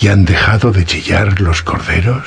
¿Y han dejado de chillar los corderos?